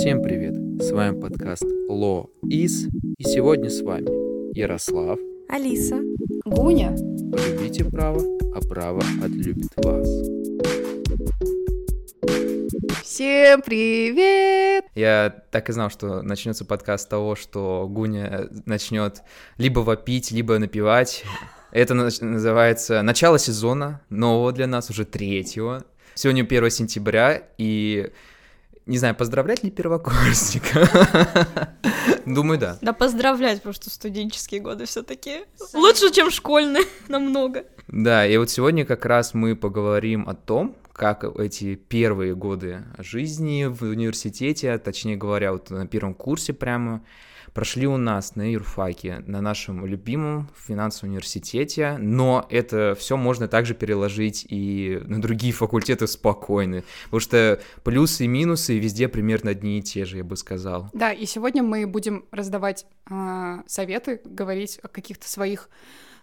Всем привет! С вами подкаст Ло Из, и сегодня с вами Ярослав, Алиса, Гуня. Полюбите право, а право отлюбит вас. Всем привет! Я так и знал, что начнется подкаст с того, что Гуня начнет либо вопить, либо напевать. Это называется начало сезона, нового для нас, уже третьего. Сегодня 1 сентября, и не знаю, поздравлять ли первокурсника? Думаю, да. Да поздравлять, потому что студенческие годы все таки лучше, чем школьные, намного. Да, и вот сегодня как раз мы поговорим о том, как эти первые годы жизни в университете, точнее говоря, вот на первом курсе прямо, прошли у нас на юрфаке, на нашем любимом финансовом университете, но это все можно также переложить и на другие факультеты спокойно, потому что плюсы и минусы везде примерно одни и те же, я бы сказал. Да, и сегодня мы будем раздавать э, советы, говорить о каких-то своих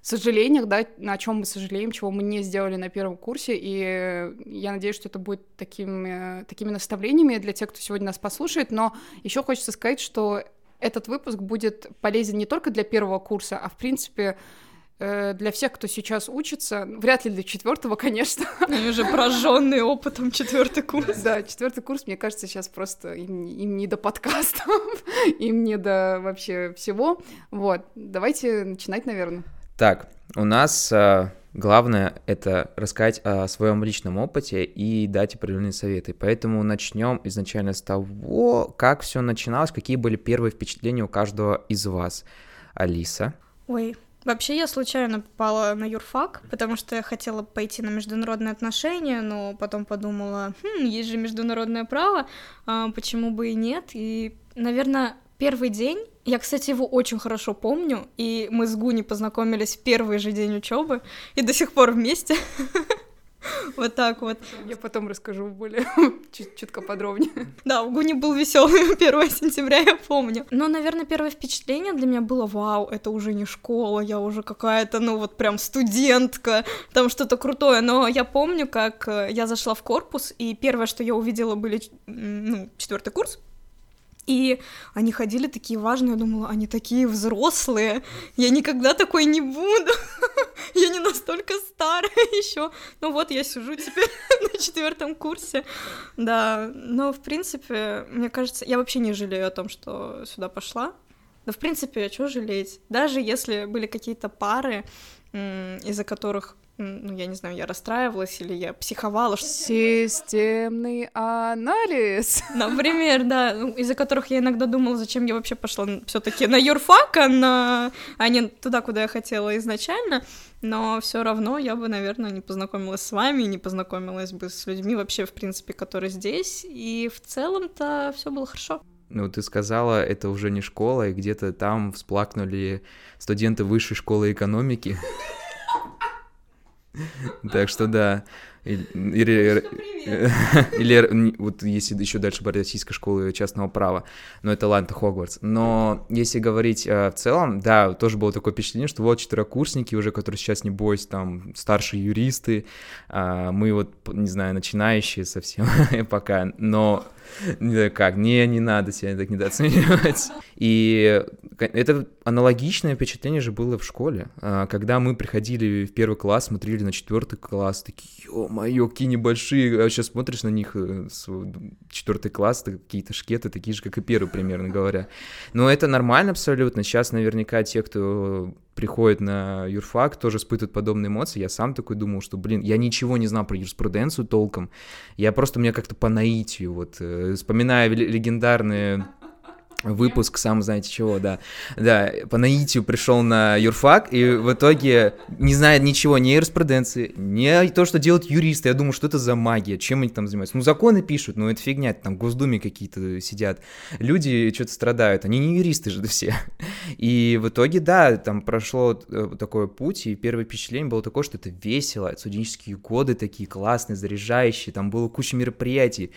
сожалениях, да, о чем мы сожалеем, чего мы не сделали на первом курсе, и я надеюсь, что это будет такими, такими наставлениями для тех, кто сегодня нас послушает, но еще хочется сказать, что этот выпуск будет полезен не только для первого курса, а в принципе э, для всех, кто сейчас учится, вряд ли для четвертого, конечно. Они уже прожженные опытом четвертый курс. Да, четвертый курс, мне кажется, сейчас просто им, им не до подкастов, им не до вообще всего. Вот, давайте начинать, наверное. Так, у нас а, главное это рассказать о своем личном опыте и дать определенные советы. Поэтому начнем изначально с того, как все начиналось, какие были первые впечатления у каждого из вас. Алиса. Ой, Вообще я случайно попала на юрфак, потому что я хотела пойти на международные отношения, но потом подумала, хм, есть же международное право, а почему бы и нет? И, наверное, первый день я, кстати, его очень хорошо помню, и мы с Гуни познакомились в первый же день учебы, и до сих пор вместе. Вот так вот. Я потом расскажу более чутко подробнее. Да, у Гуни был веселый 1 сентября, я помню. Но, наверное, первое впечатление для меня было, вау, это уже не школа, я уже какая-то, ну вот прям студентка, там что-то крутое. Но я помню, как э, я зашла в корпус, и первое, что я увидела, были, ну, четвертый курс, и они ходили такие важные, я думала, они такие взрослые, я никогда такой не буду, я не настолько старая еще. Ну вот, я сижу теперь на четвертом курсе, да. Но, в принципе, мне кажется, я вообще не жалею о том, что сюда пошла. Да, в принципе, а что жалеть? Даже если были какие-то пары, из-за которых ну, я не знаю, я расстраивалась или я психовала. Системный анализ. Например, да, ну, из-за которых я иногда думала, зачем я вообще пошла все таки на юрфак, а, на... а не туда, куда я хотела изначально. Но все равно я бы, наверное, не познакомилась с вами, не познакомилась бы с людьми вообще, в принципе, которые здесь. И в целом-то все было хорошо. Ну, ты сказала, это уже не школа, и где-то там всплакнули студенты высшей школы экономики. Так что да. Или, или вот если еще дальше брать российской школы частного права, но это ладно, Хогвартс. Но если говорить э, в целом, да, тоже было такое впечатление, что вот четверокурсники уже, которые сейчас, не бойся, там, старшие юристы, э, мы вот, не знаю, начинающие совсем пока, но как, не, не надо себя так недооценивать. И это аналогичное впечатление же было в школе. А, когда мы приходили в первый класс, смотрели на четвертый класс, такие, ё-моё, какие небольшие, а сейчас смотришь на них, э, четвертый класс, какие-то шкеты, такие же, как и первый, примерно говоря. Но это нормально абсолютно. Сейчас наверняка те, кто приходит на юрфак, тоже испытывают подобные эмоции. Я сам такой думал, что, блин, я ничего не знал про юриспруденцию толком. Я просто, мне как-то по наитию, вот, э, вспоминая легендарные выпуск, сам знаете чего, да. Да, по наитию пришел на юрфак, и в итоге не знает ничего, ни юриспруденции, ни то, что делают юристы. Я думаю, что это за магия, чем они там занимаются. Ну, законы пишут, ну, это фигня, там Госдуме какие-то сидят. Люди что-то страдают, они не юристы же все. И в итоге, да, там прошло э, такой путь, и первое впечатление было такое, что это весело, студенческие годы такие классные, заряжающие, там было куча мероприятий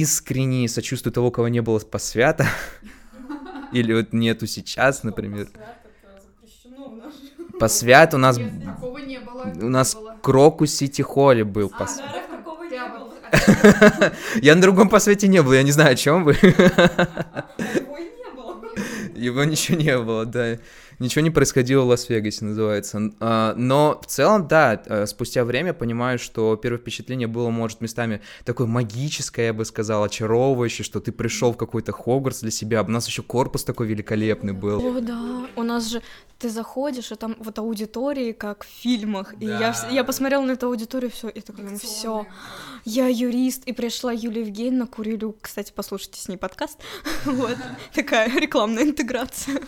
искренне сочувствую того, кого не было по свято. Или вот нету сейчас, например. По свят у нас... У нас Крокус Сити Холли был. А, Я на другом по свете не был, я не знаю, о чем вы. Его не было. Его ничего не было, да. Ничего не происходило в Лас-Вегасе, называется. А, но в целом, да, э, спустя время понимаю, что первое впечатление было, может, местами такое магическое, я бы сказал, очаровывающее, что ты пришел в какой-то Хогвартс для себя. У нас еще корпус такой великолепный был. О, да, у нас же ты заходишь, и там вот аудитории, как в фильмах. И я, я посмотрела на эту аудиторию, все, и такая, ну все, я юрист. И пришла Юлия Евгеньевна Курилю, кстати, послушайте с ней подкаст. Вот, такая рекламная интеграция.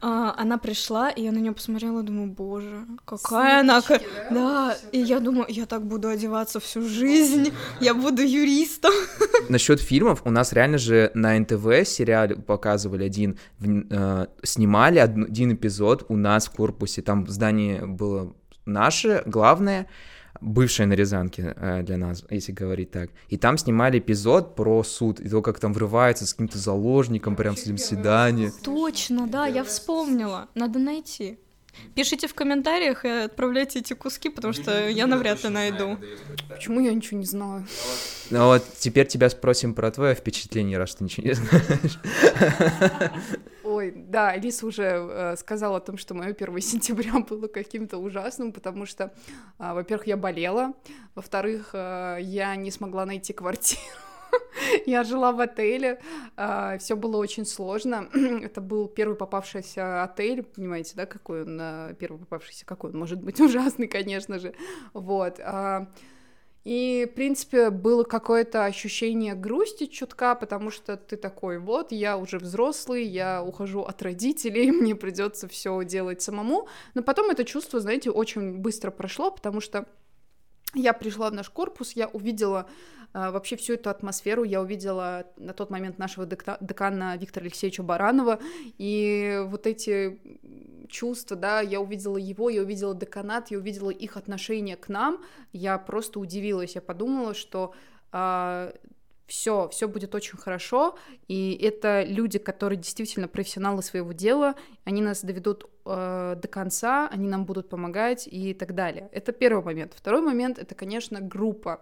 А, Она пришла, и я на нее посмотрела, думаю, боже, какая она... ка- Да, и я думаю, я так буду одеваться всю жизнь, я буду юристом. Насчет фильмов, у нас реально же на НТВ сериале показывали один, в- э, снимали од- один эпизод у нас в корпусе, там здание было наше, главное, бывшее на Рязанке э, для нас, если говорить так. И там снимали эпизод про суд, и то, как там врывается с каким-то заложником, прям с этим свидание. Точно, да, я вспомнила. Надо найти. Пишите в комментариях и отправляйте эти куски, потому что я навряд ли найду. Почему я ничего не знаю? Ну вот теперь тебя спросим про твое впечатление, раз ты ничего не знаешь. Ой, да, Алиса уже э, сказала о том, что мое 1 сентября было каким-то ужасным, потому что, а, во-первых, я болела, во-вторых, э, я не смогла найти квартиру. Я жила в отеле, все было очень сложно. Это был первый попавшийся отель, понимаете, да, какой он э, первый попавшийся, какой он может быть ужасный, конечно же. Вот. а, И, в принципе, было какое-то ощущение грусти чутка, потому что ты такой, вот, я уже взрослый, я ухожу от родителей, мне придется все делать самому. Но потом это чувство, знаете, очень быстро прошло, потому что я пришла в наш корпус, я увидела а, вообще всю эту атмосферу, я увидела на тот момент нашего декана Виктора Алексеевича Баранова, и вот эти чувства, да, я увидела его, я увидела деканат, я увидела их отношение к нам, я просто удивилась, я подумала, что все, все будет очень хорошо, и это люди, которые действительно профессионалы своего дела, они нас доведут э, до конца, они нам будут помогать и так далее. Это первый момент. Второй момент это, конечно, группа.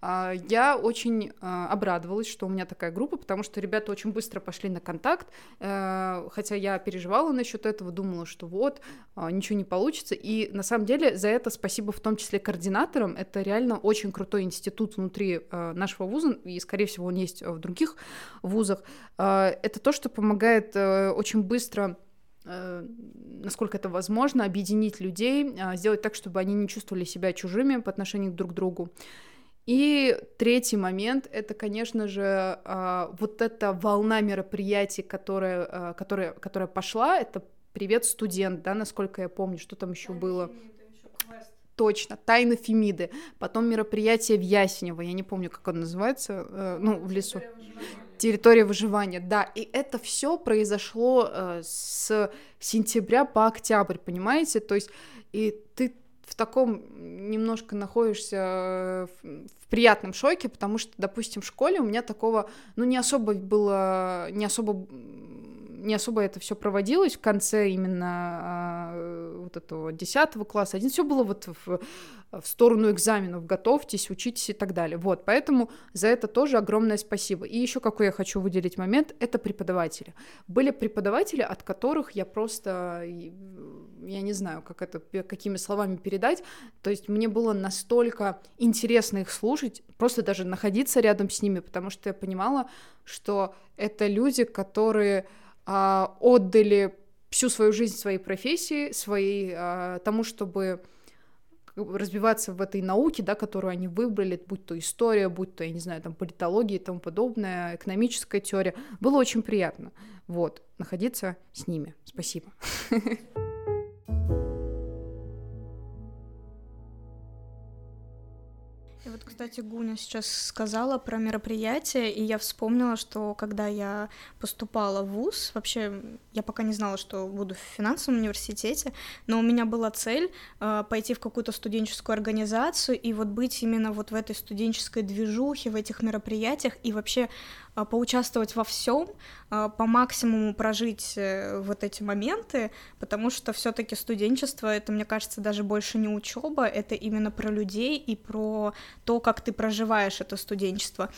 А, Я очень а, обрадовалась, что у меня такая группа, потому что ребята очень быстро пошли на контакт, э, хотя я переживала насчет этого, думала, что вот, а, ничего не получится, и на самом деле за это спасибо в том числе координаторам, это реально очень крутой институт внутри э, нашего вуза, и, скорее всего, он есть в других вузах, это то, что помогает э, очень быстро э, насколько это возможно, объединить людей, а, сделать так, чтобы они не чувствовали себя чужими по отношению друг к другу. И третий момент — это, конечно же, а, вот эта волна мероприятий, которая, а, которая, которая пошла, это «Привет, студент», да, насколько я помню, что там еще было. Точно, «Тайны Фемиды», потом мероприятие в Ясенево, я не помню, как оно называется, э, ну, в лесу. Территория выживания, да, и это все произошло э, с сентября по октябрь, понимаете, то есть и ты в таком немножко находишься э, в, приятном шоке, потому что, допустим, в школе у меня такого, ну, не особо было, не особо не особо это все проводилось в конце именно э, вот этого 10 класса. Один все было вот в, в сторону экзаменов, готовьтесь, учитесь и так далее. Вот, поэтому за это тоже огромное спасибо. И еще какой я хочу выделить момент, это преподаватели. Были преподаватели, от которых я просто, я не знаю, как это, какими словами передать, то есть мне было настолько интересно их слушать, просто даже находиться рядом с ними, потому что я понимала, что это люди, которые а, отдали всю свою жизнь своей профессии, своей, а, тому, чтобы разбиваться в этой науке, да, которую они выбрали, будь то история, будь то, я не знаю, там, политология и тому подобное, экономическая теория. Было очень приятно, вот, находиться с ними. Спасибо. И вот, кстати, Гуня сейчас сказала про мероприятие, и я вспомнила, что когда я поступала в ВУЗ, вообще я пока не знала, что буду в финансовом университете, но у меня была цель э, пойти в какую-то студенческую организацию и вот быть именно вот в этой студенческой движухе, в этих мероприятиях, и вообще поучаствовать во всем, а, по максимуму прожить э, вот эти моменты, потому что все-таки студенчество это, мне кажется, даже больше не учеба, это именно про людей и про то, как ты проживаешь это студенчество.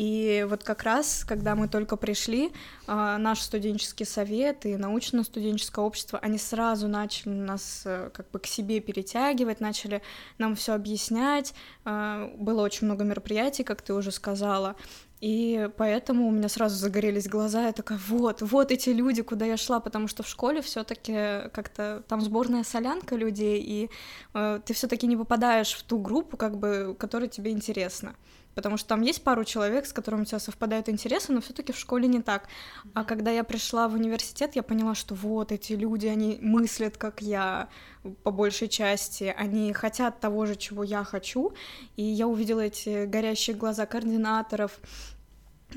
И вот как раз, когда мы только пришли, а, наш студенческий совет и научно-студенческое общество, они сразу начали нас э, как бы к себе перетягивать, начали нам все объяснять. Было очень много мероприятий, как ты уже сказала, и поэтому у меня сразу загорелись глаза, я такая, вот, вот эти люди, куда я шла, потому что в школе все таки как-то там сборная солянка людей, и э, ты все таки не попадаешь в ту группу, как бы, которая тебе интересна потому что там есть пару человек, с которыми у тебя совпадают интересы, но все-таки в школе не так. А когда я пришла в университет, я поняла, что вот эти люди, они мыслят, как я, по большей части, они хотят того же, чего я хочу, и я увидела эти горящие глаза координаторов,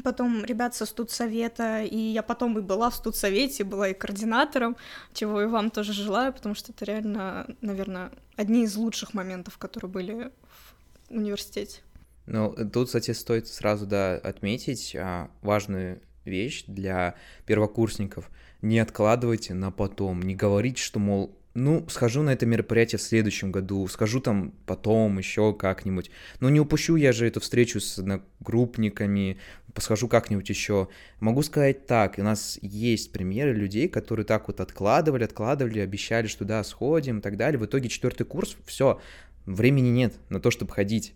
потом ребят со студсовета, и я потом и была в студсовете, была и координатором, чего и вам тоже желаю, потому что это реально, наверное, одни из лучших моментов, которые были в университете. Ну, тут, кстати, стоит сразу, да, отметить а, важную вещь для первокурсников. Не откладывайте на потом, не говорите, что, мол, ну, схожу на это мероприятие в следующем году, схожу там потом еще как-нибудь. Ну, не упущу я же эту встречу с одногруппниками, посхожу как-нибудь еще. Могу сказать так, у нас есть примеры людей, которые так вот откладывали, откладывали, обещали, что да, сходим и так далее. В итоге четвертый курс, все, времени нет на то, чтобы ходить.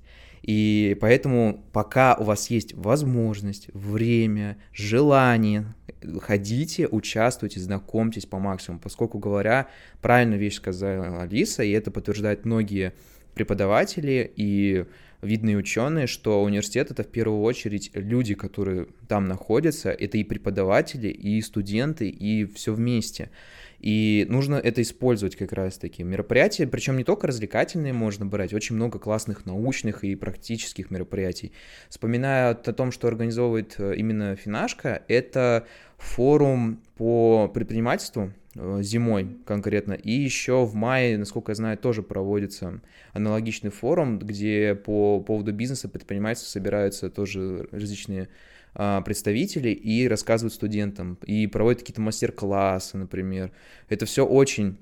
И поэтому пока у вас есть возможность, время, желание, ходите, участвуйте, знакомьтесь по максимуму, поскольку, говоря, правильную вещь сказала Алиса, и это подтверждают многие преподаватели и видные ученые, что университет это в первую очередь люди, которые там находятся, это и преподаватели, и студенты, и все вместе. И нужно это использовать как раз-таки. Мероприятия, причем не только развлекательные можно брать, очень много классных научных и практических мероприятий. Вспоминая о том, что организовывает э, именно Финашка, это форум по предпринимательству э, зимой конкретно. И еще в мае, насколько я знаю, тоже проводится аналогичный форум, где по поводу бизнеса, предпринимательства собираются тоже различные представители и рассказывают студентам, и проводят какие-то мастер-классы, например. Это все очень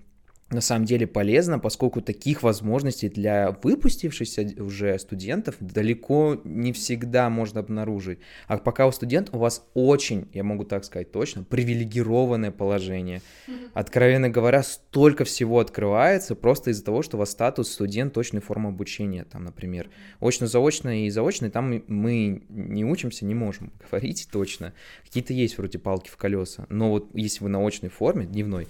на самом деле полезно, поскольку таких возможностей для выпустившихся уже студентов далеко не всегда можно обнаружить. А пока у студента у вас очень, я могу так сказать точно, привилегированное положение. Откровенно говоря, столько всего открывается просто из-за того, что у вас статус студент точной формы обучения, там, например. Очно-заочно и заочно, там мы не учимся, не можем говорить точно. Какие-то есть вроде палки в колеса, но вот если вы на очной форме, дневной,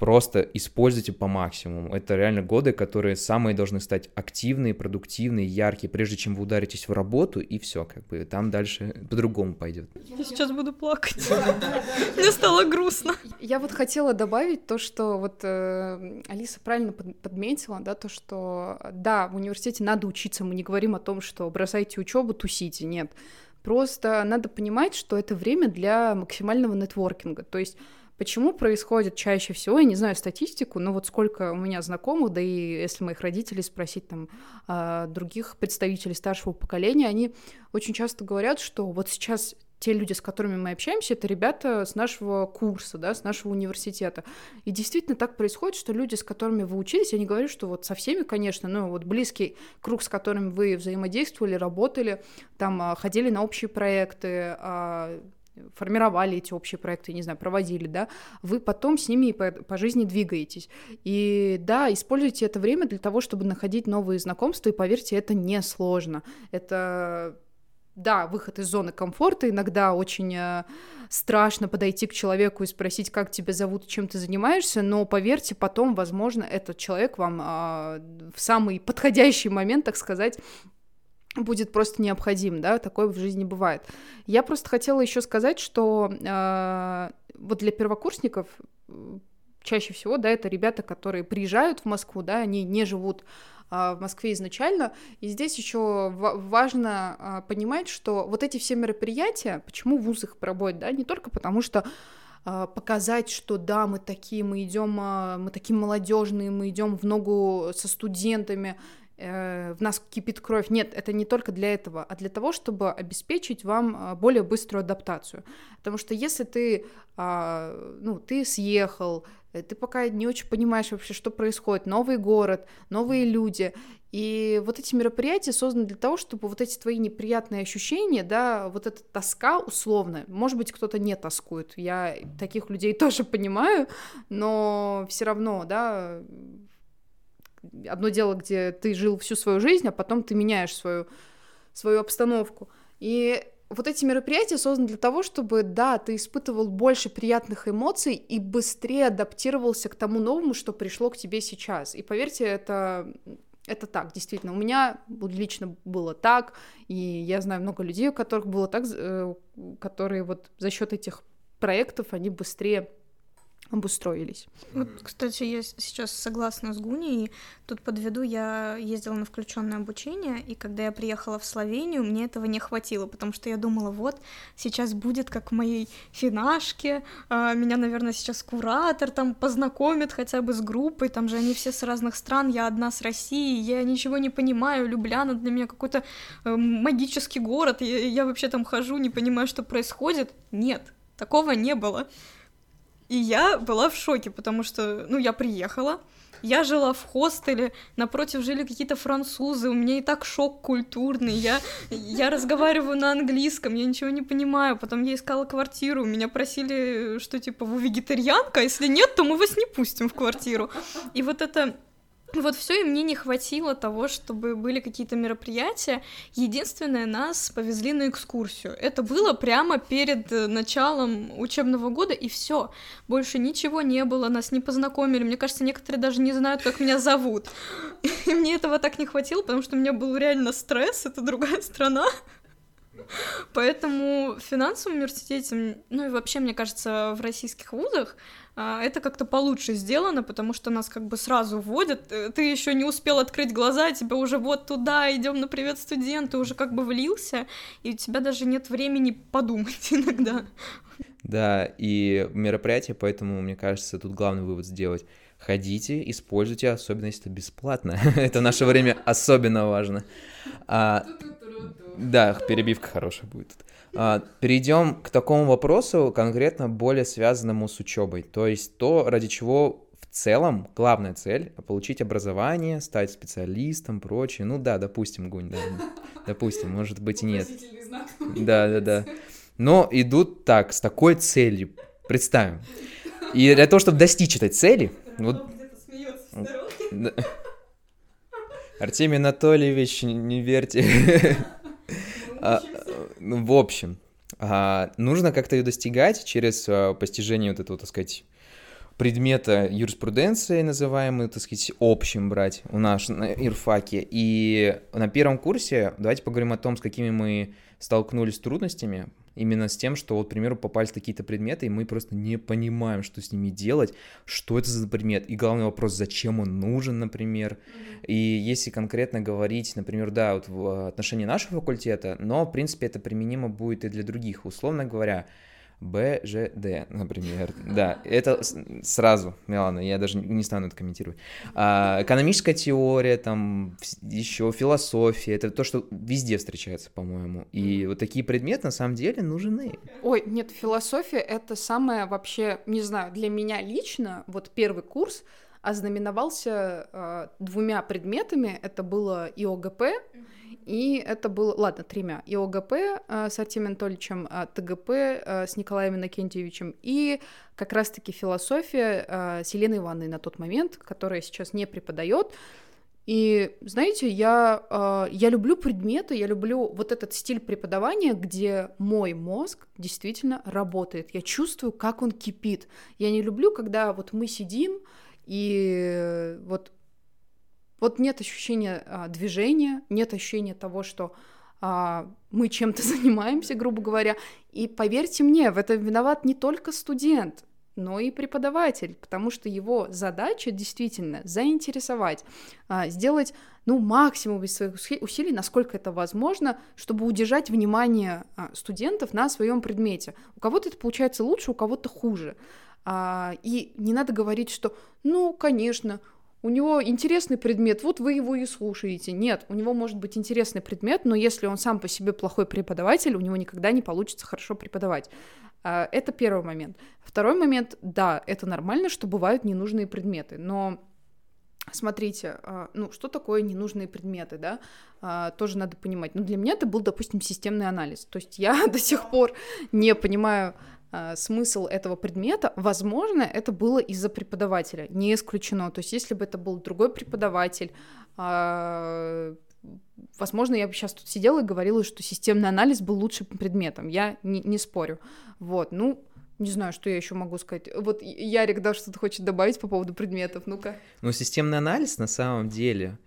просто используйте по максимуму. Это реально годы, которые самые должны стать активные, продуктивные, яркие, прежде чем вы ударитесь в работу, и все, как бы там дальше по-другому пойдет. Я сейчас буду плакать. Мне стало грустно. Я вот хотела добавить то, что вот э, Алиса правильно подметила, да, то, что да, в университете надо учиться, мы не говорим о том, что бросайте учебу, тусите, нет. Просто надо понимать, что это время для максимального нетворкинга. То есть Почему происходит чаще всего, я не знаю статистику, но вот сколько у меня знакомых, да и если моих родителей спросить там а, других представителей старшего поколения, они очень часто говорят, что вот сейчас те люди, с которыми мы общаемся, это ребята с нашего курса, да, с нашего университета. И действительно так происходит, что люди, с которыми вы учились, я не говорю, что вот со всеми, конечно, но вот близкий круг, с которым вы взаимодействовали, работали, там а, ходили на общие проекты, а, формировали эти общие проекты, не знаю, проводили, да, вы потом с ними по, по жизни двигаетесь. И да, используйте это время для того, чтобы находить новые знакомства, и поверьте, это не сложно. Это да, выход из зоны комфорта, иногда очень э, страшно подойти к человеку и спросить, как тебя зовут, чем ты занимаешься, но поверьте, потом, возможно, этот человек вам э, в самый подходящий момент, так сказать, будет просто необходим, да, такое в жизни бывает. Я просто хотела еще сказать, что э, вот для первокурсников чаще всего, да, это ребята, которые приезжают в Москву, да, они не живут э, в Москве изначально, и здесь еще важно э, понимать, что вот эти все мероприятия, почему вуз их проводит, да, не только потому что показать, что да, мы такие, мы идем, мы такие молодежные, мы идем в ногу со студентами, в нас кипит кровь. Нет, это не только для этого, а для того, чтобы обеспечить вам а, более быструю адаптацию. Потому что если ты, э, ну, ты съехал, э, ты пока не очень понимаешь вообще, что происходит, новый город, новые люди, и вот эти мероприятия созданы для того, чтобы вот эти твои неприятные ощущения, да, вот эта тоска условно, может быть, кто-то не тоскует, я таких людей тоже понимаю, но все равно, да, одно дело, где ты жил всю свою жизнь, а потом ты меняешь свою, свою обстановку. И вот эти мероприятия созданы для того, чтобы, да, ты испытывал больше приятных эмоций и быстрее адаптировался к тому новому, что пришло к тебе сейчас. И поверьте, это это так, действительно. У меня лично было так, и я знаю много людей, у которых было так, э, которые вот за счет этих проектов они быстрее обустроились. Вот, кстати, я сейчас согласна с Гуней. Тут подведу, я ездила на включенное обучение, и когда я приехала в Словению, мне этого не хватило, потому что я думала, вот, сейчас будет как в моей финашке, а, меня, наверное, сейчас куратор там познакомит хотя бы с группой, там же они все с разных стран, я одна с России, я ничего не понимаю, Любляна для меня какой-то э, магический город, я, я вообще там хожу, не понимаю, что происходит. Нет, такого не было. И я была в шоке, потому что, ну, я приехала, я жила в хостеле, напротив жили какие-то французы, у меня и так шок культурный, я, я разговариваю на английском, я ничего не понимаю, потом я искала квартиру, меня просили, что типа вы вегетарианка, а если нет, то мы вас не пустим в квартиру. И вот это вот все, и мне не хватило того, чтобы были какие-то мероприятия. Единственное, нас повезли на экскурсию. Это было прямо перед э, началом учебного года, и все. Больше ничего не было, нас не познакомили. Мне кажется, некоторые даже не знают, как меня зовут. И мне этого так не хватило, потому что у меня был реально стресс, это другая страна. Поэтому в финансовом университете, ну и вообще, мне кажется, в российских вузах это как-то получше сделано, потому что нас как бы сразу вводят, э, ты еще не успел открыть глаза, тебя уже вот туда, идем на привет студент, ты уже как бы влился, и у тебя даже нет времени подумать иногда. Да, и мероприятие, поэтому, мне кажется, тут главный вывод сделать. Ходите, используйте, особенно если это бесплатно. это в наше время особенно важно. А, да, перебивка хорошая будет. А, перейдем к такому вопросу, конкретно более связанному с учебой. То есть то, ради чего в целом главная цель — получить образование, стать специалистом, прочее. Ну да, допустим, Гунь, да, допустим, может быть и нет. Да, да, да. Но идут так, с такой целью. Представим. И для того, чтобы достичь этой цели... Вот... Артемий Анатольевич, не верьте. Ну, в общем, а, нужно как-то ее достигать через а, постижение вот этого, так сказать, предмета юриспруденции, называемый, так сказать, общим брать у нас на ирфаке. И на первом курсе давайте поговорим о том, с какими мы столкнулись трудностями, именно с тем, что вот, к примеру, попались какие-то предметы, и мы просто не понимаем, что с ними делать, что это за предмет, и главный вопрос, зачем он нужен, например. Mm-hmm. И если конкретно говорить, например, да, вот в отношении нашего факультета, но, в принципе, это применимо будет и для других. Условно говоря, БЖД, например. Да, это сразу, ладно, я даже не стану это комментировать. А, экономическая теория, там, еще философия, это то, что везде встречается, по-моему. И вот такие предметы на самом деле нужны. Ой, нет, философия — это самое вообще, не знаю, для меня лично, вот первый курс ознаменовался э, двумя предметами. Это было ИОГП, mm-hmm и это было, ладно, тремя, и ОГП э, с Артемием Анатольевичем, э, ТГП э, с Николаем Иннокентьевичем, и как раз-таки философия с Еленой Ивановной на тот момент, которая сейчас не преподает. И, знаете, я, я люблю предметы, я люблю вот этот стиль преподавания, где мой мозг действительно работает. Я чувствую, как он кипит. Я не люблю, когда вот мы сидим, и вот вот нет ощущения а, движения, нет ощущения того, что а, мы чем-то занимаемся, грубо говоря. И поверьте мне, в этом виноват не только студент, но и преподаватель, потому что его задача действительно заинтересовать, а, сделать ну, максимум из своих усилий, насколько это возможно, чтобы удержать внимание а, студентов на своем предмете. У кого-то это получается лучше, у кого-то хуже. А, и не надо говорить, что, ну, конечно, у него интересный предмет, вот вы его и слушаете. Нет, у него может быть интересный предмет, но если он сам по себе плохой преподаватель, у него никогда не получится хорошо преподавать. А, это первый момент. Второй момент, да, это нормально, что бывают ненужные предметы, но смотрите, а, ну, что такое ненужные предметы, да, а, тоже надо понимать. Ну, для меня это был, допустим, системный анализ. То есть я до сих пор не понимаю смысл этого предмета. Возможно, это было из-за преподавателя, не исключено. То есть если бы это был другой преподаватель, возможно, я бы сейчас тут сидела и говорила, что системный анализ был лучшим предметом. Я не, не спорю. Вот, ну, не знаю, что я еще могу сказать. Вот Ярик, да, что-то хочет добавить по поводу предметов, ну-ка. Ну, системный анализ на самом деле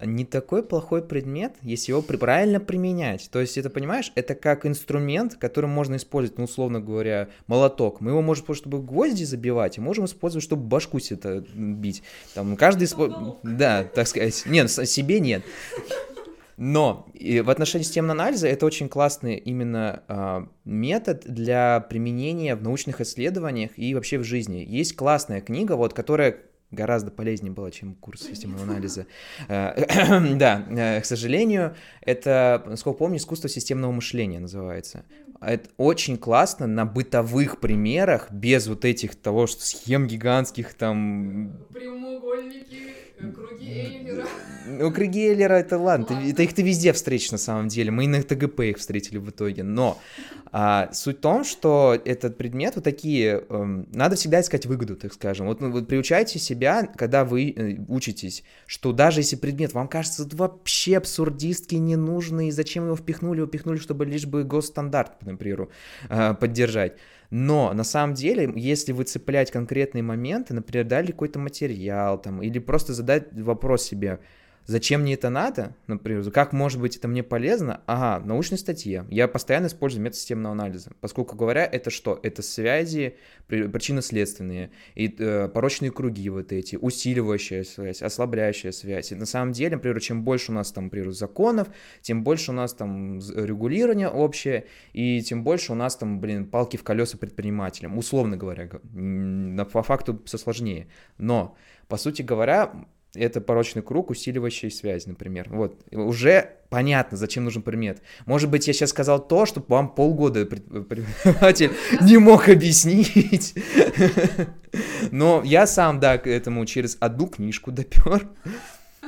не такой плохой предмет, если его правильно применять. То есть, это, понимаешь, это как инструмент, который можно использовать, ну, условно говоря, молоток. Мы его можем использовать, чтобы гвозди забивать, и можем использовать, чтобы башку себе бить. Там каждый... Исп... Да, так сказать. Нет, себе нет. Но и в отношении системного анализа это очень классный именно э, метод для применения в научных исследованиях и вообще в жизни. Есть классная книга, вот, которая гораздо полезнее была, чем курс системного анализа. Э, да, э, к сожалению, это, насколько помню, искусство системного мышления называется. Это очень классно на бытовых примерах, без вот этих того, что схем гигантских там... Прямоугольники Круги Эйлера. Ну, круги Эйлера, это ладно, ладно. это их ты везде встретишь на самом деле. Мы и на ТГП их встретили в итоге. Но а, суть в том, что этот предмет, вот такие, эм, надо всегда искать выгоду, так скажем. Вот, ну, вот приучайте себя, когда вы э, учитесь, что даже если предмет вам кажется вообще абсурдистский, ненужный, зачем его впихнули, впихнули, чтобы лишь бы госстандарт, например, э, поддержать но на самом деле, если вы цеплять конкретные моменты, например, дали какой-то материал там, или просто задать вопрос себе, Зачем мне это надо? Например, как может быть это мне полезно? Ага, в научной статье. Я постоянно использую метод системного анализа. Поскольку говоря, это что? Это связи причинно-следственные, и э, порочные круги вот эти, усиливающая связь, ослабляющая связь. И на самом деле, например, чем больше у нас там, например, законов, тем больше у нас там регулирование общее, и тем больше у нас там, блин, палки в колеса предпринимателям, условно говоря, по факту все сложнее. Но, по сути говоря, это порочный круг, усиливающий связь, например. Вот, уже понятно, зачем нужен предмет. Может быть, я сейчас сказал то, что вам полгода преподаватель не мог объяснить. Но я сам, да, к этому через одну книжку допер.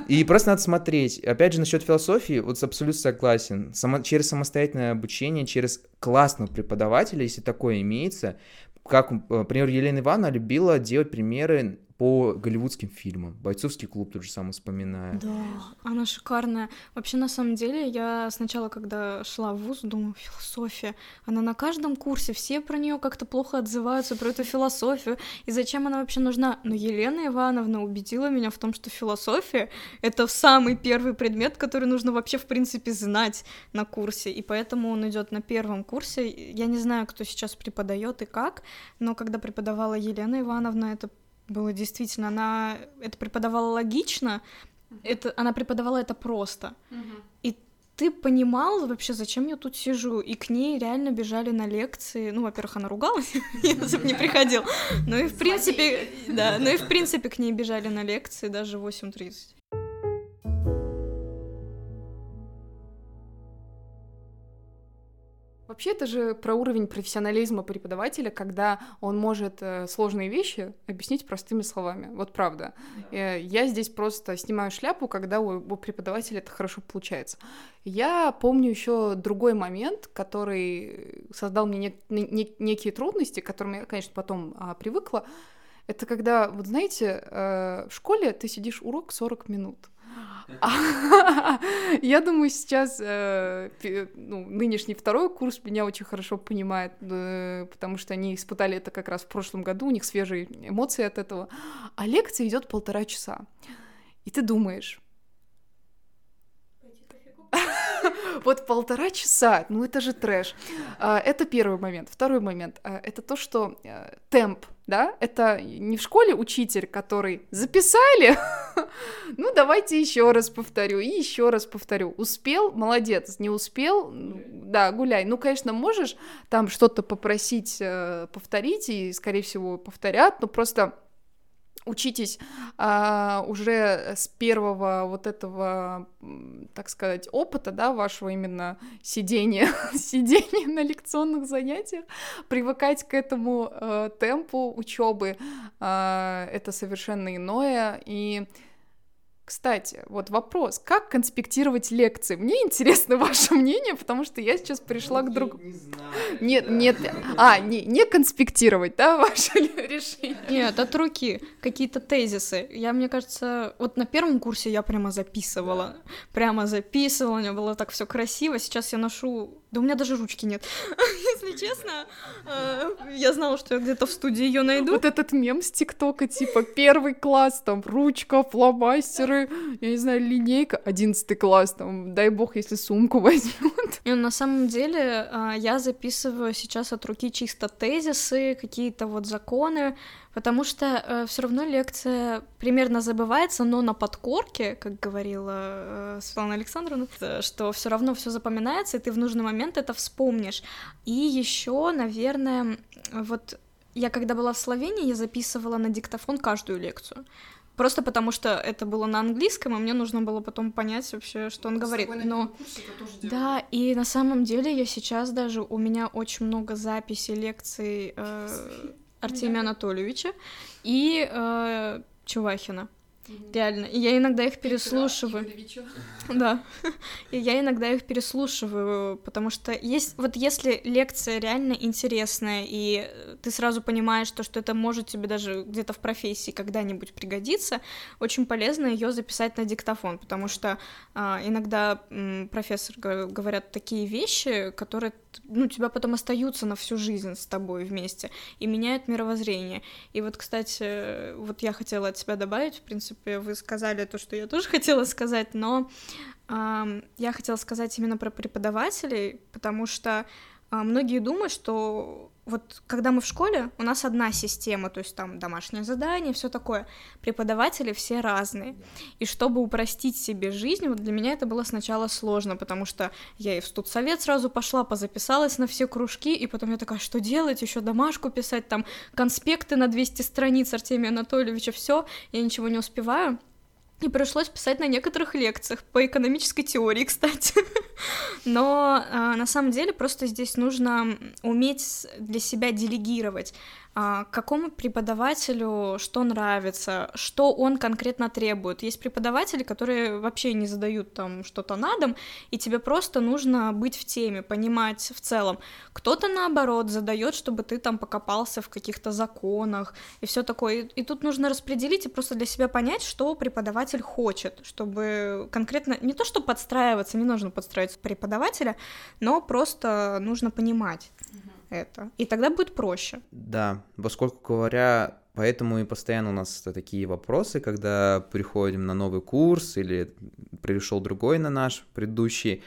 И просто надо смотреть. Опять же, насчет философии, вот абсолютно согласен. Само, через самостоятельное обучение, через классного преподавателя, если такое имеется, как, например, Елена Ивановна любила делать примеры по голливудским фильмам. Бойцовский клуб тот же самый вспоминаю. Да, она шикарная. Вообще, на самом деле, я сначала, когда шла в ВУЗ, думаю, философия. Она на каждом курсе, все про нее как-то плохо отзываются, про эту философию, и зачем она вообще нужна. Но Елена Ивановна убедила меня в том, что философия — это самый первый предмет, который нужно вообще, в принципе, знать на курсе, и поэтому он идет на первом курсе. Я не знаю, кто сейчас преподает и как, но когда преподавала Елена Ивановна, это было действительно, она это преподавала логично, это, она преподавала это просто. И ты понимал вообще, зачем я тут сижу, и к ней реально бежали на лекции. Ну, во-первых, она ругалась, если бы не приходил. Ну и в принципе, да, ну и в принципе к ней бежали на лекции даже в 8.30. Вообще, это же про уровень профессионализма преподавателя, когда он может э, сложные вещи объяснить простыми словами. Вот правда. Да. Э, я здесь просто снимаю шляпу, когда у, преподавателя это хорошо получается. Я помню еще другой момент, который создал мне не, не, некие трудности, к которым я, конечно, потом а, привыкла. Это когда, вот знаете, э, в школе ты сидишь урок 40 минут. Я думаю, сейчас э, ну, нынешний второй курс меня очень хорошо понимает, э, потому что они испытали это как раз в прошлом году, у них свежие эмоции от этого. А лекция идет полтора часа. И ты думаешь, вот полтора часа, ну это же трэш. А, это первый момент. Второй момент, а, это то, что э, темп, да, это не в школе учитель, который записали, ну давайте еще раз повторю, и еще раз повторю. Успел, молодец, не успел, да, гуляй. Ну, конечно, можешь там что-то попросить э, повторить, и, скорее всего, повторят, но просто учитесь а, уже с первого вот этого, так сказать, опыта, да, вашего именно сидения, сидения на лекционных занятиях, привыкать к этому а, темпу учебы, а, это совершенно иное, и кстати, вот вопрос, как конспектировать лекции? Мне интересно ваше мнение, потому что я сейчас пришла ну, к другу. Не знаю. Нет, да. нет, а, не, не конспектировать, да, ваше решение? Нет, от руки, какие-то тезисы. Я, мне кажется, вот на первом курсе я прямо записывала, да. прямо записывала, у меня было так все красиво, сейчас я ношу да у меня даже ручки нет. Если честно, э, я знала, что я где-то в студии ее найду. Вот этот мем с ТикТока, типа, первый класс, там, ручка, фломастеры, я не знаю, линейка, одиннадцатый класс, там, дай бог, если сумку возьмут. И на самом деле э, я записываю сейчас от руки чисто тезисы, какие-то вот законы, потому что э, все равно лекция примерно забывается, но на подкорке, как говорила э, Светлана Александровна, что все равно все запоминается, и ты в нужный момент это вспомнишь. И еще, наверное, вот я когда была в Словении, я записывала на диктофон каждую лекцию. Просто потому что это было на английском, и мне нужно было потом понять вообще, что он говорит. Но да, и на самом деле я сейчас даже у меня очень много записей лекций э, Артемия Анатольевича и э, Чувахина. Реально. И я иногда их переслушиваю. Да. И я иногда их переслушиваю, потому что есть... Вот если лекция реально интересная, и ты сразу понимаешь, то, что это может тебе даже где-то в профессии когда-нибудь пригодиться, очень полезно ее записать на диктофон, потому что а, иногда м, профессор говорят такие вещи, которые ну, тебя потом остаются на всю жизнь с тобой вместе и меняют мировоззрение. И вот, кстати, вот я хотела от себя добавить, в принципе, вы сказали то, что я тоже хотела сказать, но э, я хотела сказать именно про преподавателей, потому что э, многие думают, что вот когда мы в школе, у нас одна система, то есть там домашнее задание, все такое. Преподаватели все разные. И чтобы упростить себе жизнь, вот для меня это было сначала сложно, потому что я и в студсовет сразу пошла, позаписалась на все кружки, и потом я такая, что делать, еще домашку писать, там конспекты на 200 страниц Артемия Анатольевича, все, я ничего не успеваю. И пришлось писать на некоторых лекциях по экономической теории, кстати. Но э, на самом деле просто здесь нужно уметь для себя делегировать. А, какому преподавателю что нравится, что он конкретно требует. Есть преподаватели, которые вообще не задают там что-то на дом, и тебе просто нужно быть в теме, понимать в целом. Кто-то наоборот задает, чтобы ты там покопался в каких-то законах и все такое. И, тут нужно распределить и просто для себя понять, что преподаватель хочет, чтобы конкретно не то, что подстраиваться, не нужно подстраиваться преподавателя, но просто нужно понимать это. И тогда будет проще. Да, поскольку говоря, поэтому и постоянно у нас такие вопросы, когда приходим на новый курс или пришел другой на наш предыдущий.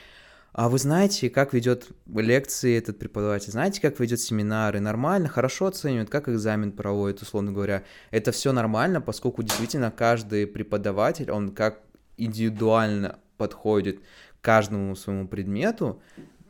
А вы знаете, как ведет лекции этот преподаватель? Знаете, как ведет семинары? Нормально, хорошо оценивает, как экзамен проводит, условно говоря. Это все нормально, поскольку действительно каждый преподаватель, он как индивидуально подходит к каждому своему предмету.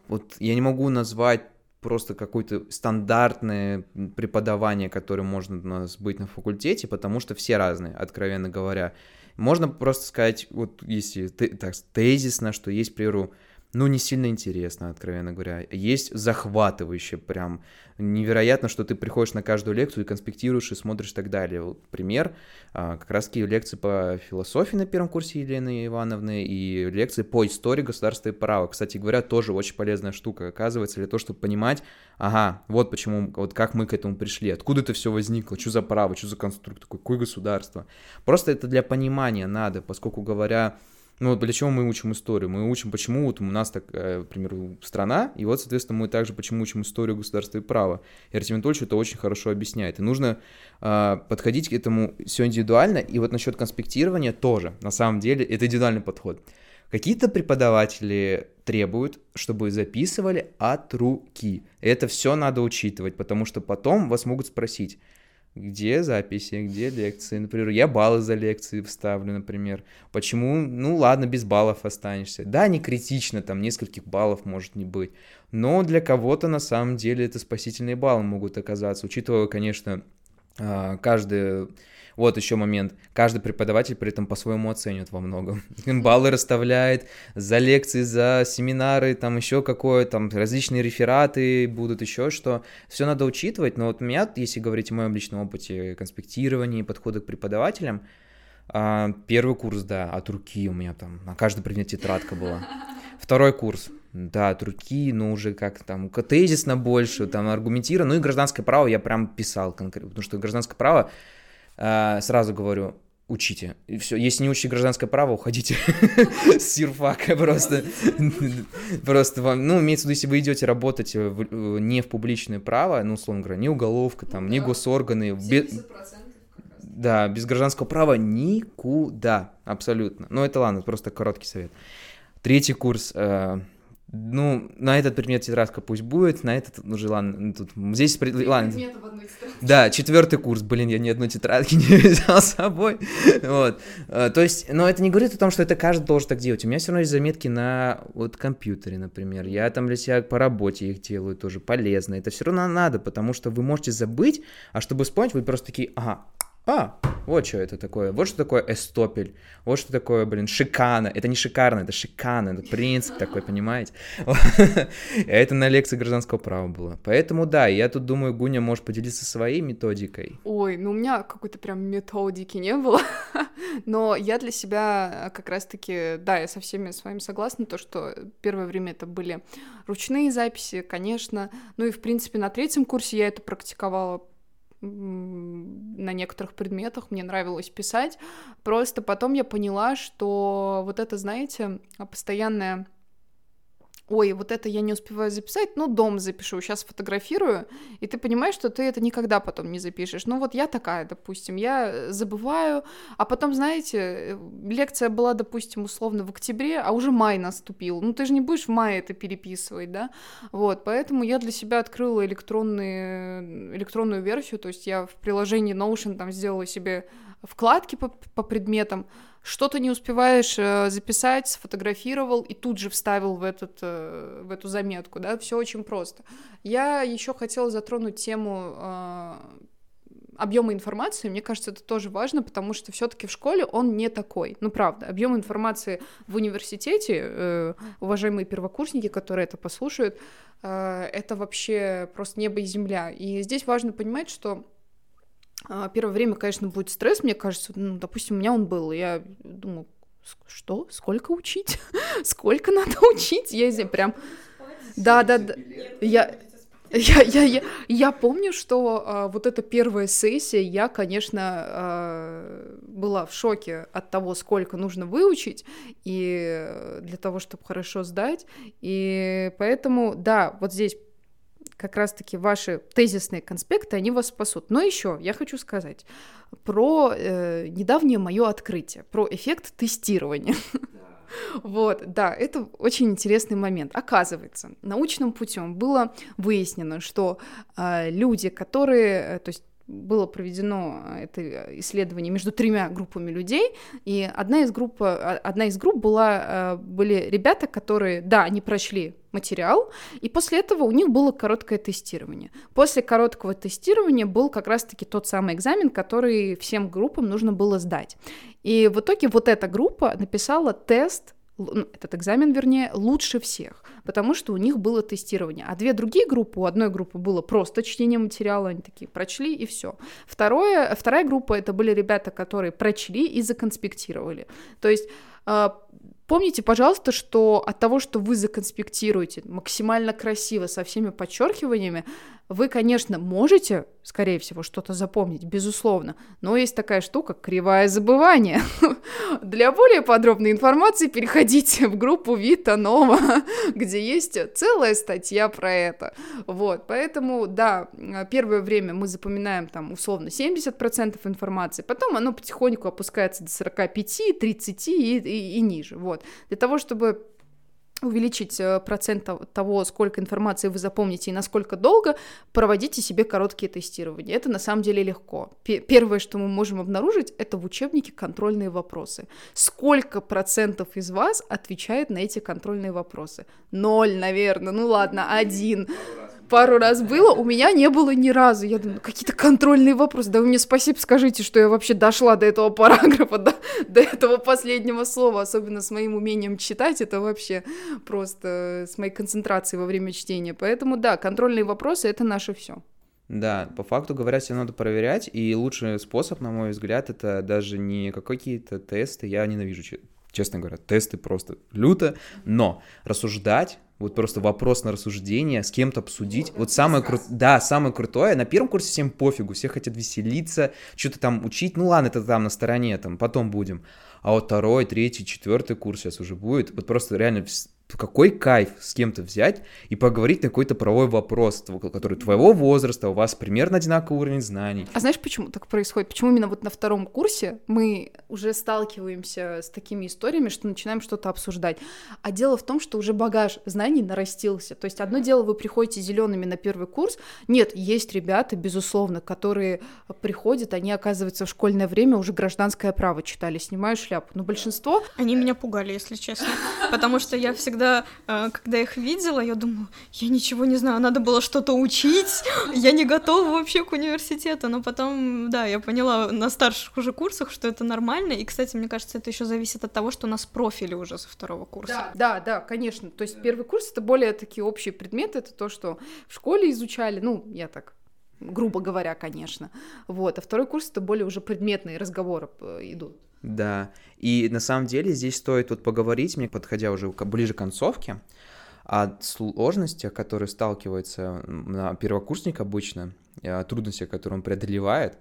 Вот я не могу назвать просто какое-то стандартное преподавание, которое можно у нас быть на факультете, потому что все разные, откровенно говоря. Можно просто сказать, вот если так, тезисно, что есть, к примеру, ну, не сильно интересно, откровенно говоря. Есть захватывающе прям. Невероятно, что ты приходишь на каждую лекцию и конспектируешь, и смотришь и так далее. Вот пример, а, как раз таки лекции по философии на первом курсе Елены Ивановны и лекции по истории государства и права. Кстати говоря, тоже очень полезная штука, оказывается, для того, чтобы понимать, ага, вот почему, вот как мы к этому пришли, откуда это все возникло, что за право, что за конструкт, какое государство. Просто это для понимания надо, поскольку говоря ну, для чего мы учим историю? Мы учим, почему вот у нас, так, э, к примеру, страна, и вот, соответственно, мы также почему учим историю государства и права. И Артем Анатольевич это очень хорошо объясняет. И нужно э, подходить к этому все индивидуально, и вот насчет конспектирования тоже, на самом деле, это индивидуальный подход. Какие-то преподаватели требуют, чтобы записывали от руки. Это все надо учитывать, потому что потом вас могут спросить, где записи, где лекции. Например, я баллы за лекции вставлю, например. Почему? Ну ладно, без баллов останешься. Да, не критично, там нескольких баллов может не быть. Но для кого-то на самом деле это спасительные баллы могут оказаться, учитывая, конечно, А, каждый вот еще момент. Каждый преподаватель при этом по-своему оценивает во многом. Баллы расставляет за лекции, за семинары, там еще какое, там различные рефераты будут, еще что. Все надо учитывать, но вот у меня, если говорить о моем личном опыте конспектирования и подхода к преподавателям, а, первый курс, да, от руки у меня там на каждый предмет тетрадка была. Второй курс, да, от руки, но уже как там тезисно больше, там аргументированно. Ну и гражданское право я прям писал конкретно, потому что гражданское право сразу говорю, учите. И все. Если не учите гражданское право, уходите с юрфака просто. Просто вам, ну, имеется в виду, если вы идете работать в, не в публичное право, ну, условно говоря, не уголовка, там, не госорганы, да, без гражданского права никуда, абсолютно. Ну, это ладно, просто короткий совет. Третий курс, э, ну, на этот предмет тетрадка пусть будет, на этот уже, ладно, ну, тут, здесь, ладно. Да, четвертый курс, блин, я ни одной тетрадки не взял с собой, вот. А, то есть, но это не говорит о том, что это каждый должен так делать. У меня все равно есть заметки на вот компьютере, например. Я там для себя по работе их делаю тоже полезно. Это все равно надо, потому что вы можете забыть, а чтобы вспомнить, вы просто такие, ага, а, вот что это такое. Вот что такое эстопель. Вот что такое, блин, шикана. Это не шикарно, это шикана. Это принцип такой, понимаете? Это на лекции гражданского права было. Поэтому да, я тут думаю, Гуня может поделиться своей методикой. Ой, ну у меня какой-то прям методики не было. Но я для себя как раз-таки, да, я со всеми с вами согласна, то, что первое время это были ручные записи, конечно. Ну и, в принципе, на третьем курсе я это практиковала на некоторых предметах, мне нравилось писать. Просто потом я поняла, что вот это, знаете, постоянное ой, вот это я не успеваю записать, ну, дом запишу, сейчас фотографирую, и ты понимаешь, что ты это никогда потом не запишешь. Ну, вот я такая, допустим, я забываю, а потом, знаете, лекция была, допустим, условно в октябре, а уже май наступил. Ну, ты же не будешь в мае это переписывать, да? Вот, поэтому я для себя открыла электронные, электронную версию, то есть я в приложении Notion там сделала себе вкладки по, по предметам, что-то не успеваешь э, записать, сфотографировал и тут же вставил в, этот, э, в эту заметку, да, все очень просто. Я еще хотела затронуть тему э, объема информации, мне кажется, это тоже важно, потому что все-таки в школе он не такой. Ну, правда, объем информации в университете, э, уважаемые первокурсники, которые это послушают, э, это вообще просто небо и земля. И здесь важно понимать, что а, первое время, конечно, будет стресс, мне кажется, ну, допустим, у меня он был, я думаю, что, сколько учить, сколько надо учить, я здесь прям, да, да, да, я, я, я, я, я помню, что а, вот эта первая сессия, я, конечно, а, была в шоке от того, сколько нужно выучить, и для того, чтобы хорошо сдать, и поэтому, да, вот здесь как раз-таки ваши тезисные конспекты, они вас спасут. Но еще я хочу сказать про э, недавнее мое открытие, про эффект тестирования. Вот, да, это очень интересный момент. Оказывается, научным путем было выяснено, что э, люди, которые, э, то есть было проведено э, это исследование между тремя группами людей, и одна из групп, э, одна из групп была, э, были ребята, которые, да, они прошли материал, и после этого у них было короткое тестирование. После короткого тестирования был как раз-таки тот самый экзамен, который всем группам нужно было сдать. И в итоге вот эта группа написала тест этот экзамен, вернее, лучше всех, потому что у них было тестирование. А две другие группы, у одной группы было просто чтение материала, они такие прочли и все. Второе, вторая группа это были ребята, которые прочли и законспектировали. То есть а, Помните, пожалуйста, что от того, что вы законспектируете максимально красиво, со всеми подчеркиваниями, вы, конечно, можете, скорее всего, что-то запомнить, безусловно, но есть такая штука — кривое забывание. Для более подробной информации переходите в группу Вита Нова, где есть целая статья про это. Вот, поэтому, да, первое время мы запоминаем там условно 70% информации, потом оно потихоньку опускается до 45, 30 и, и, и ниже. Вот. Для того, чтобы увеличить э, процент того, сколько информации вы запомните и насколько долго, проводите себе короткие тестирования. Это на самом деле легко. Первое, что мы можем обнаружить, это в учебнике контрольные вопросы. Сколько процентов из вас отвечает на эти контрольные вопросы? Ноль, наверное. Ну ладно, один. Пару раз было, у меня не было ни разу. Я думаю, какие-то контрольные вопросы. Да вы мне спасибо скажите, что я вообще дошла до этого параграфа, до, до этого последнего слова, особенно с моим умением читать, это вообще просто с моей концентрацией во время чтения. Поэтому да, контрольные вопросы — это наше все. Да, по факту говоря, все надо проверять, и лучший способ, на мой взгляд, это даже не какие-то тесты, я ненавижу, честно говоря, тесты просто люто, но рассуждать вот просто вопрос на рассуждение, с кем-то обсудить. Вот, самое крутое, да, самое крутое, на первом курсе всем пофигу, все хотят веселиться, что-то там учить, ну ладно, это там на стороне, там потом будем. А вот второй, третий, четвертый курс сейчас уже будет, вот просто реально какой кайф с кем-то взять и поговорить на какой-то правовой вопрос, который твоего возраста, у вас примерно одинаковый уровень знаний. А знаешь, почему так происходит? Почему именно вот на втором курсе мы уже сталкиваемся с такими историями, что начинаем что-то обсуждать? А дело в том, что уже багаж знаний нарастился. То есть одно дело, вы приходите зелеными на первый курс. Нет, есть ребята, безусловно, которые приходят, они, оказывается, в школьное время уже гражданское право читали, снимаю шляпу. Но большинство... Они меня пугали, если честно. Потому что я всегда всегда, э, когда их видела, я думаю, я ничего не знаю, надо было что-то учить, я не готова вообще к университету, но потом, да, я поняла на старших уже курсах, что это нормально, и, кстати, мне кажется, это еще зависит от того, что у нас профили уже со второго курса. Да, да, да, конечно, то есть первый курс — это более такие общие предметы, это то, что в школе изучали, ну, я так грубо говоря, конечно. Вот. А второй курс это более уже предметные разговоры э, идут. Да, и на самом деле здесь стоит вот поговорить, мне подходя уже ближе к концовке, о сложностях, которые сталкиваются на первокурсник обычно, трудностях, которые он преодолевает,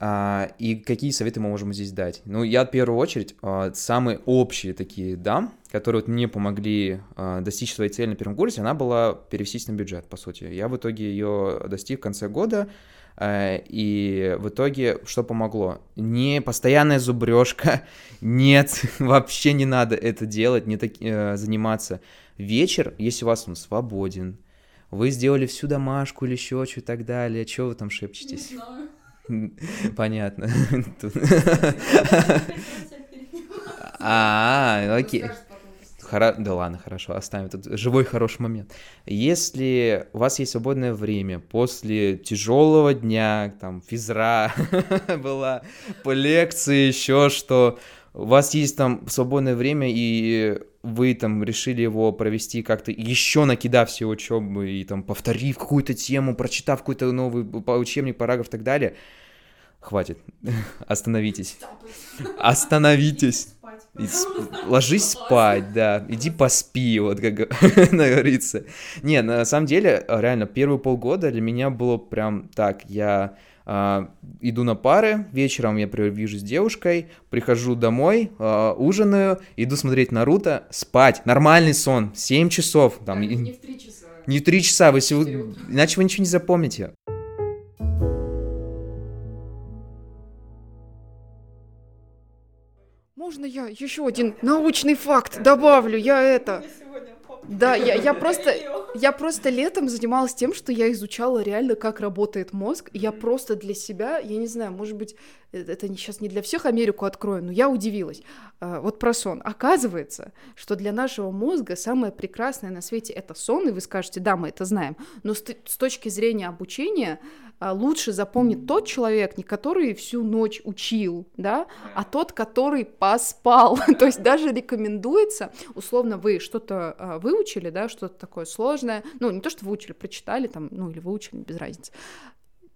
а, и какие советы мы можем здесь дать? Ну, я в первую очередь а, самые общие такие дам, которые вот мне помогли а, достичь своей цели на первом курсе, она была перевестись на бюджет, по сути. Я в итоге ее достиг в конце года, и в итоге что помогло? Не постоянная зубрежка, нет, вообще не надо это делать, не так, э, заниматься. Вечер, если у вас он свободен, вы сделали всю домашку или еще что и так далее, что вы там шепчетесь? Не знаю. Понятно. А, окей. Хоро... Да ладно, хорошо, оставим этот живой хороший момент. Если у вас есть свободное время после тяжелого дня, там, физра была, по лекции, еще что, у вас есть там свободное время, и вы там решили его провести как-то еще накидав все учебы и там повторив какую-то тему, прочитав какой-то новый учебник, параграф и так далее, хватит, остановитесь, остановитесь. Ложись спать, да, иди поспи, вот как говорится. Не, на самом деле, реально, первые полгода для меня было прям так, я Uh, иду на пары, вечером я вижу с девушкой, прихожу домой, uh, ужинаю, иду смотреть Наруто, спать, нормальный сон, 7 часов. Там, не, не в 3 часа. Не в 3 часа, вы, иначе вы ничего не запомните. Можно я еще один научный факт добавлю? Я это... Да, я, я просто, я просто летом занималась тем, что я изучала реально, как работает мозг. И я просто для себя, я не знаю, может быть, это сейчас не для всех Америку открою, но я удивилась. А, вот про сон. Оказывается, что для нашего мозга самое прекрасное на свете это сон, и вы скажете, да, мы это знаем. Но с, с точки зрения обучения а, лучше запомнит тот человек, не который всю ночь учил, да, а тот, который поспал. То есть даже рекомендуется, условно, вы что-то а, выучили, да, что-то такое сложное, ну, не то, что выучили, прочитали там, ну, или выучили, без разницы,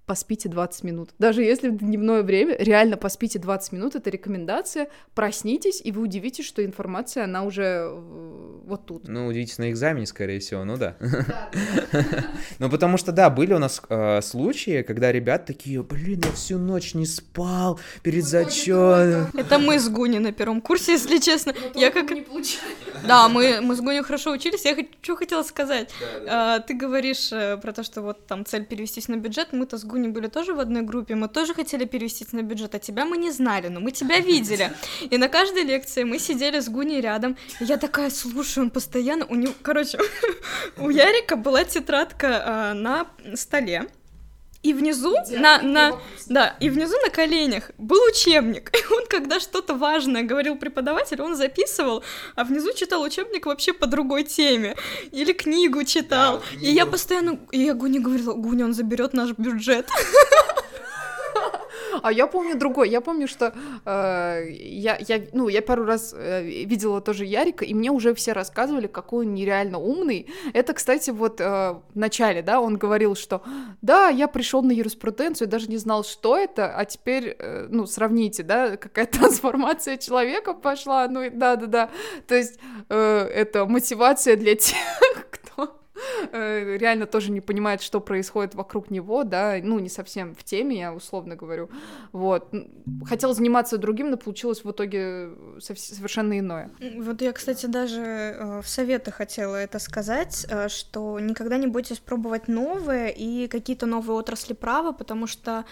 поспите 20 минут. Даже если в дневное время, реально поспите 20 минут, это рекомендация, проснитесь, и вы удивитесь, что информация, она уже э, вот тут. Ну, удивитесь на экзамене, скорее всего, ну да. Ну, потому что, да, были у нас э, случаи, когда ребят такие, блин, я всю ночь не спал перед зачетом. Это мы с Гуни на первом курсе, если честно. Я как... Да, мы, мы с Гуни хорошо учились. Я что хотела сказать. А, ты говоришь э, про то, что вот там цель перевестись на бюджет. Мы-то с Гуни Гуни были тоже в одной группе, мы тоже хотели перевестись на бюджет, а тебя мы не знали, но мы тебя видели. И на каждой лекции мы сидели с Гуни рядом, я такая, слушай, он постоянно, у него, короче, у Ярика была тетрадка а, на столе, и внизу на, на, да, и внизу на коленях был учебник. И он, когда что-то важное говорил преподаватель, он записывал, а внизу читал учебник вообще по другой теме. Или книгу читал. Да, и я постоянно, и я Гуне говорила, Гуня, он заберет наш бюджет. А я помню другой. Я помню, что э, я, я, ну, я пару раз э, видела тоже Ярика, и мне уже все рассказывали, какой он нереально умный. Это, кстати, вот э, в начале, да, он говорил, что да, я пришел на юриспруденцию, даже не знал, что это, а теперь, э, ну, сравните, да, какая трансформация человека пошла, ну, да-да-да. То есть э, это мотивация для тех, реально тоже не понимает, что происходит вокруг него, да, ну, не совсем в теме, я условно говорю, вот. Хотел заниматься другим, но получилось в итоге совершенно иное. Вот я, кстати, даже э, в советы хотела это сказать, э, что никогда не бойтесь пробовать новые и какие-то новые отрасли права, потому что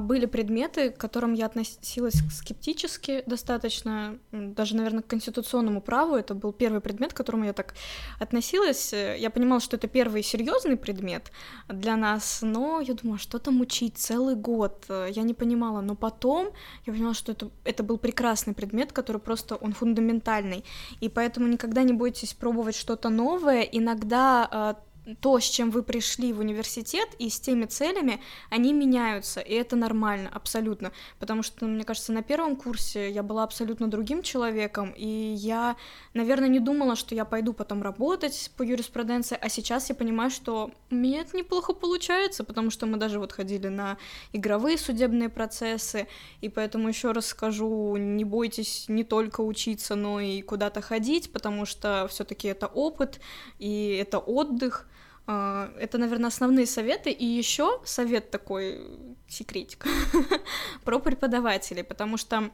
были предметы, к которым я относилась скептически достаточно, даже, наверное, к конституционному праву. Это был первый предмет, к которому я так относилась. Я понимала, что это первый серьезный предмет для нас, но я думала, что там учить целый год. Я не понимала, но потом я поняла, что это, это был прекрасный предмет, который просто, он фундаментальный. И поэтому никогда не бойтесь пробовать что-то новое. Иногда а, то, с чем вы пришли в университет и с теми целями, они меняются, и это нормально, абсолютно, потому что, мне кажется, на первом курсе я была абсолютно другим человеком, и я, наверное, не думала, что я пойду потом работать по юриспруденции, а сейчас я понимаю, что у меня это неплохо получается, потому что мы даже вот ходили на игровые судебные процессы, и поэтому еще раз скажу, не бойтесь не только учиться, но и куда-то ходить, потому что все-таки это опыт, и это отдых, это, наверное, основные советы. И еще совет такой, секретик, про преподавателей, потому что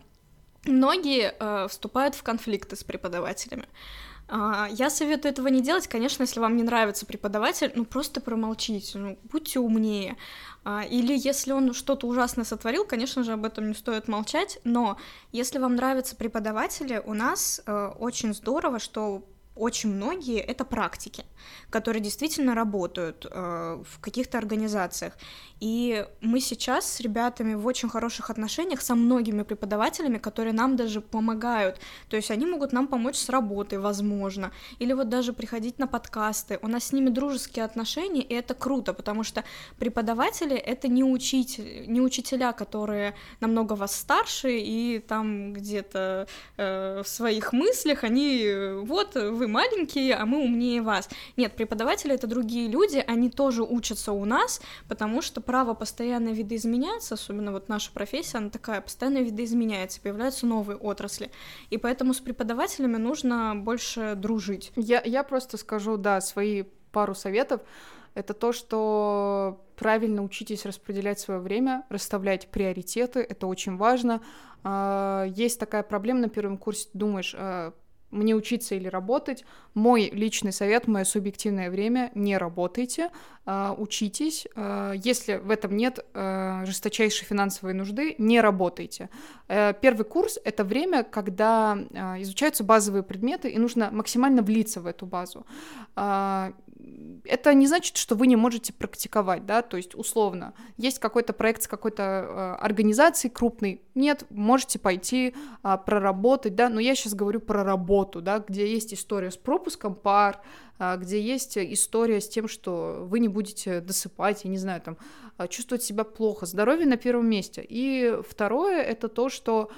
многие э, вступают в конфликты с преподавателями. Э, я советую этого не делать, конечно, если вам не нравится преподаватель, ну просто промолчите, ну будьте умнее. Э, или если он что-то ужасное сотворил, конечно же, об этом не стоит молчать, но если вам нравятся преподаватели, у нас э, очень здорово, что очень многие это практики, которые действительно работают э, в каких-то организациях. И мы сейчас с ребятами в очень хороших отношениях со многими преподавателями, которые нам даже помогают. То есть они могут нам помочь с работой, возможно, или вот даже приходить на подкасты. У нас с ними дружеские отношения, и это круто, потому что преподаватели — это не, учитель, не учителя, которые намного вас старше, и там где-то э, в своих мыслях они вот вы маленькие, а мы умнее вас. Нет, преподаватели — это другие люди, они тоже учатся у нас, потому что право постоянно видоизменяется, особенно вот наша профессия, она такая, постоянно видоизменяется, появляются новые отрасли, и поэтому с преподавателями нужно больше дружить. Я, я просто скажу, да, свои пару советов. Это то, что правильно учитесь распределять свое время, расставлять приоритеты, это очень важно. А, есть такая проблема на первом курсе, думаешь, а, мне учиться или работать. Мой личный совет, мое субъективное время, не работайте, э, учитесь. Э, если в этом нет э, жесточайшей финансовой нужды, не работайте. Э, первый курс — это время, когда изучаются базовые предметы, и нужно максимально влиться в эту базу. Э, это не значит, что вы не можете практиковать, да, то есть условно, есть какой-то проект с какой-то э, организацией крупной, нет, можете пойти э, проработать, да, но я сейчас говорю про работу, да, где есть история с пропуском пар, э, где есть история с тем, что вы не будете досыпать, я не знаю, там, э, чувствовать себя плохо, здоровье на первом месте. И второе, это то, что а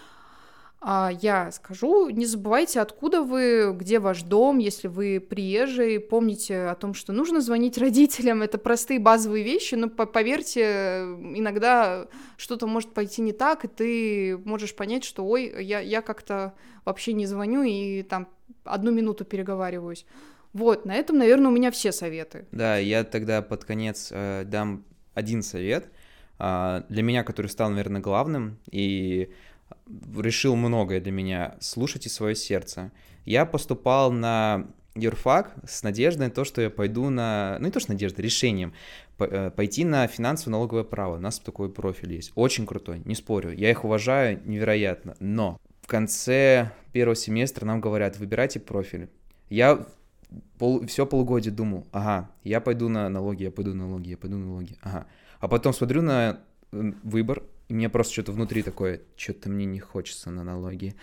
я скажу, не забывайте, откуда вы, где ваш дом, если вы приезжий, помните о том, что нужно звонить родителям, это простые базовые вещи, но поверьте, иногда что-то может пойти не так, и ты можешь понять, что, ой, я, я как-то вообще не звоню и там одну минуту переговариваюсь. Вот, на этом, наверное, у меня все советы. Да, я тогда под конец э, дам один совет, э, для меня, который стал, наверное, главным, и решил многое для меня. Слушайте свое сердце. Я поступал на юрфак с надеждой на то, что я пойду на... Ну, не то, что надежда, решением. Э, пойти на финансово-налоговое право. У нас такой профиль есть. Очень крутой, не спорю. Я их уважаю невероятно. Но в конце первого семестра нам говорят, выбирайте профиль. Я пол, все полугодие думал, ага, я пойду на налоги, я пойду на налоги, я пойду на налоги, ага. А потом смотрю на выбор, и мне просто что-то внутри такое, что-то мне не хочется на налоги.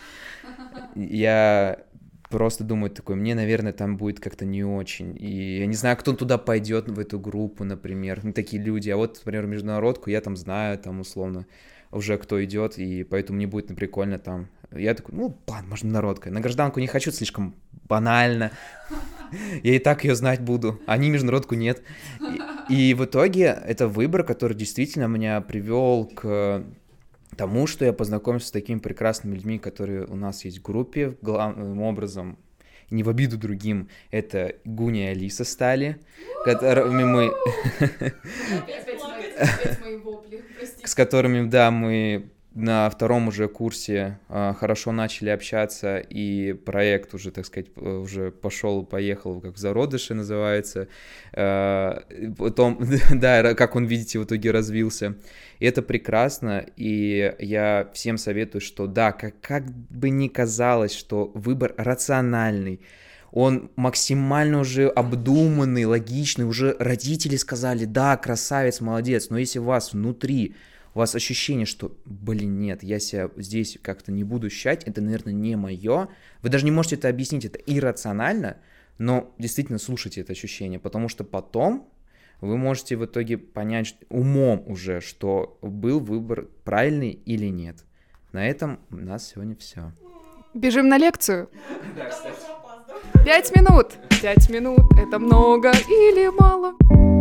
Я просто думаю такой, мне, наверное, там будет как-то не очень. И я не знаю, кто туда пойдет в эту группу, например, ну, такие люди. А вот, например, международку я там знаю, там условно уже кто идет, и поэтому мне будет прикольно там. Я такой, ну, ладно, может, народка. На гражданку не хочу, слишком банально. Я и так ее знать буду. Они международку нет. И, и в итоге это выбор, который действительно меня привел к тому, что я познакомился с такими прекрасными людьми, которые у нас есть в группе, главным образом, не в обиду другим, это Гуня и Алиса стали, которыми мы... С которыми, да, мы на втором уже курсе э, хорошо начали общаться, и проект уже, так сказать, уже пошел, поехал, как в зародыше называется. Э, потом, да, как он, видите, в итоге развился. И это прекрасно, и я всем советую, что да, как, как бы ни казалось, что выбор рациональный, он максимально уже обдуманный, логичный, уже родители сказали, да, красавец, молодец, но если у вас внутри у вас ощущение, что, блин, нет, я себя здесь как-то не буду ощущать, это, наверное, не мое, вы даже не можете это объяснить, это иррационально, но действительно слушайте это ощущение, потому что потом вы можете в итоге понять умом уже, что был выбор правильный или нет. На этом у нас сегодня все. Бежим на лекцию. Пять минут. Пять минут. Это много или мало?